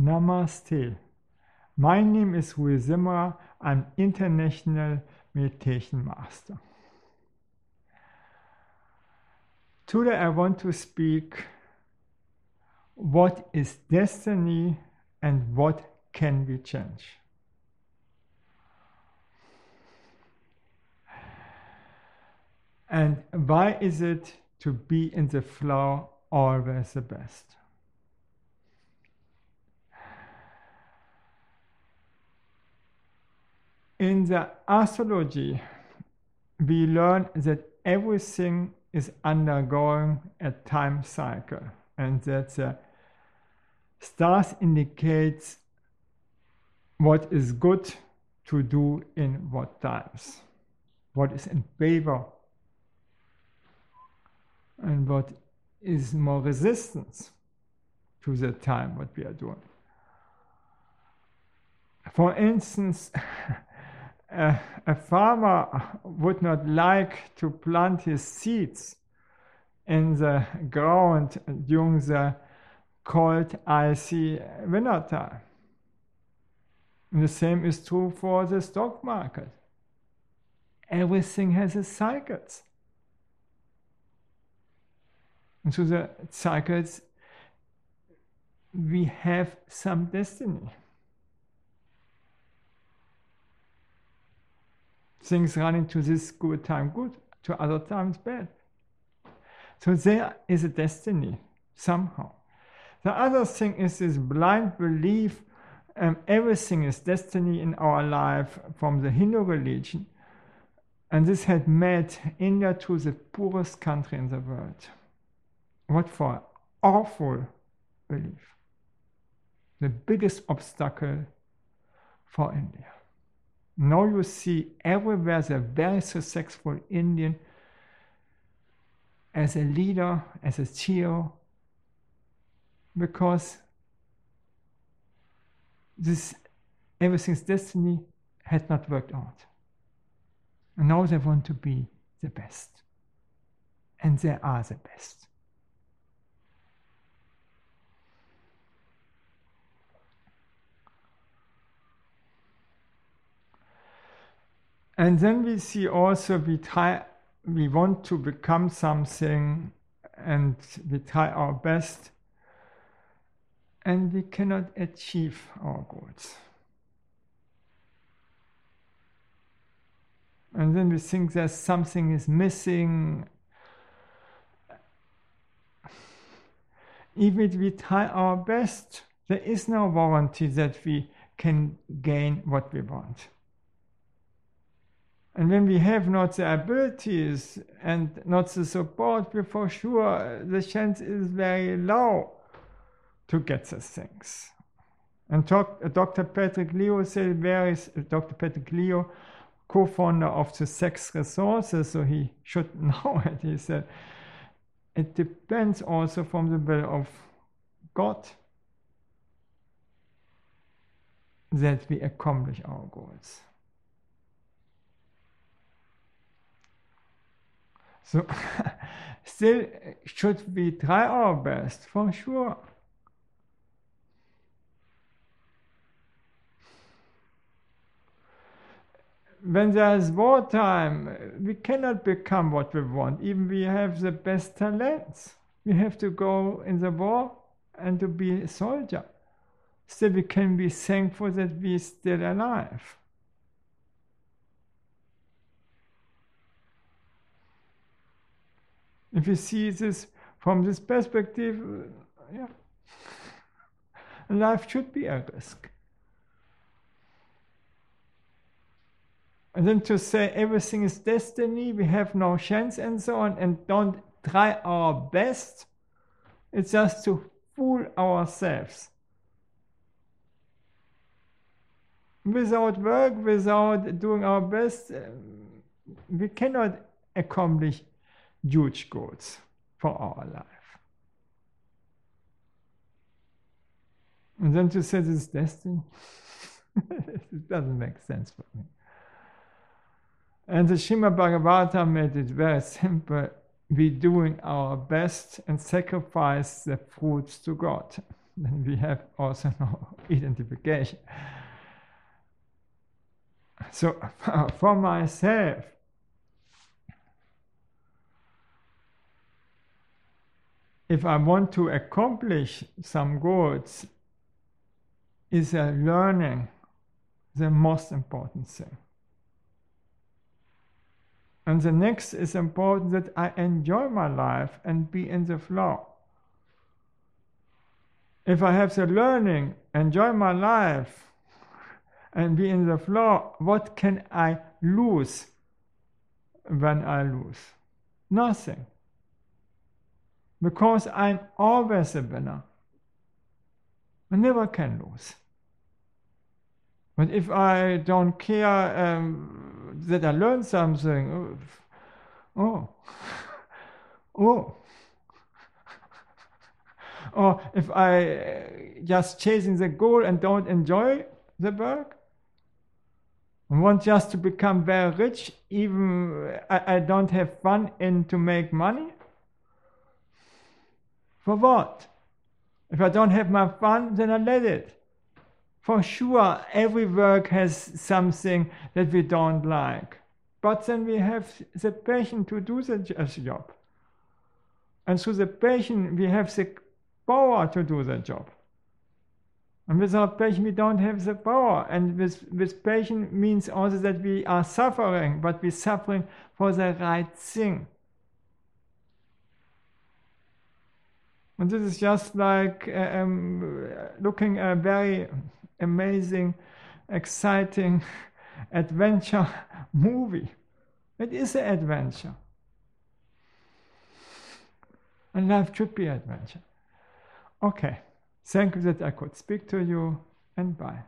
Namaste. My name is Rui Zimmerer. I'm international meditation master. Today I want to speak what is destiny and what can we change. And why is it to be in the flow always the best? In the astrology, we learn that everything is undergoing a time cycle and that the stars indicates what is good to do in what times, what is in favor and what is more resistance to the time what we are doing. For instance, a, a farmer would not like to plant his seeds in the ground during the cold, icy winter time. And the same is true for the stock market. Everything has its cycles. And so the cycles, we have some destiny. Things running to this good time good, to other times bad. So there is a destiny somehow. The other thing is this blind belief um, everything is destiny in our life from the Hindu religion. And this had made India to the poorest country in the world. What for awful belief. The biggest obstacle for India. Now you see everywhere the very successful Indian as a leader, as a CEO, because this everything's destiny had not worked out. And now they want to be the best. And they are the best. And then we see also we try we want to become something and we try our best and we cannot achieve our goals. And then we think that something is missing. Even if we try our best, there is no warranty that we can gain what we want. And when we have not the abilities and not the support, we for sure the chance is very low to get these things. And talk, uh, Dr. Patrick Liew said, is uh, Dr. Patrick Liew, co-founder of the Success Resources, so he should know it. He said, it depends also from the will of God that we accomplish our goals. So still should we try our best for sure. When there's wartime, we cannot become what we want, even we have the best talents. We have to go in the war and to be a soldier. Still, we can be thankful that we're still alive. If you see this from this perspective, uh, yeah, life should be a risk. And then to say everything is destiny, we have no chance and so on, and don't try our best, it's just to fool ourselves. Without work, without doing our best, uh, we cannot accomplish huge goals for our life. And then to say this is destiny, it doesn't make sense for me. And the Srimad Bhagavatam made it very simple. We doing our best and sacrifice the fruits to God. then we have also no identification. So for myself, if I want to accomplish some goals, is a learning the most important thing. And the next is important that I enjoy my life and be in the flow. If I have the learning, enjoy my life, and be in the flow, what can I lose when I lose? Nothing. Because I'm always a winner. I never can lose. But if I don't care um, that I learn something, oh, oh, or if I uh, just chasing the goal and don't enjoy the work, I want just to become very rich, even I, I don't have fun in to make money. For what? If I don't have my fun, then I let it. For sure, every work has something that we don't like. But then we have the passion to do the uh, job. And through the passion, we have the power to do the job. And without passion, we don't have the power. And with, with passion means also that we are suffering, but we're suffering for the right thing. And this is just like uh, um, looking a very amazing, exciting adventure movie. It is an adventure. And life should be adventure. Okay, thank you that I could speak to you, and bye.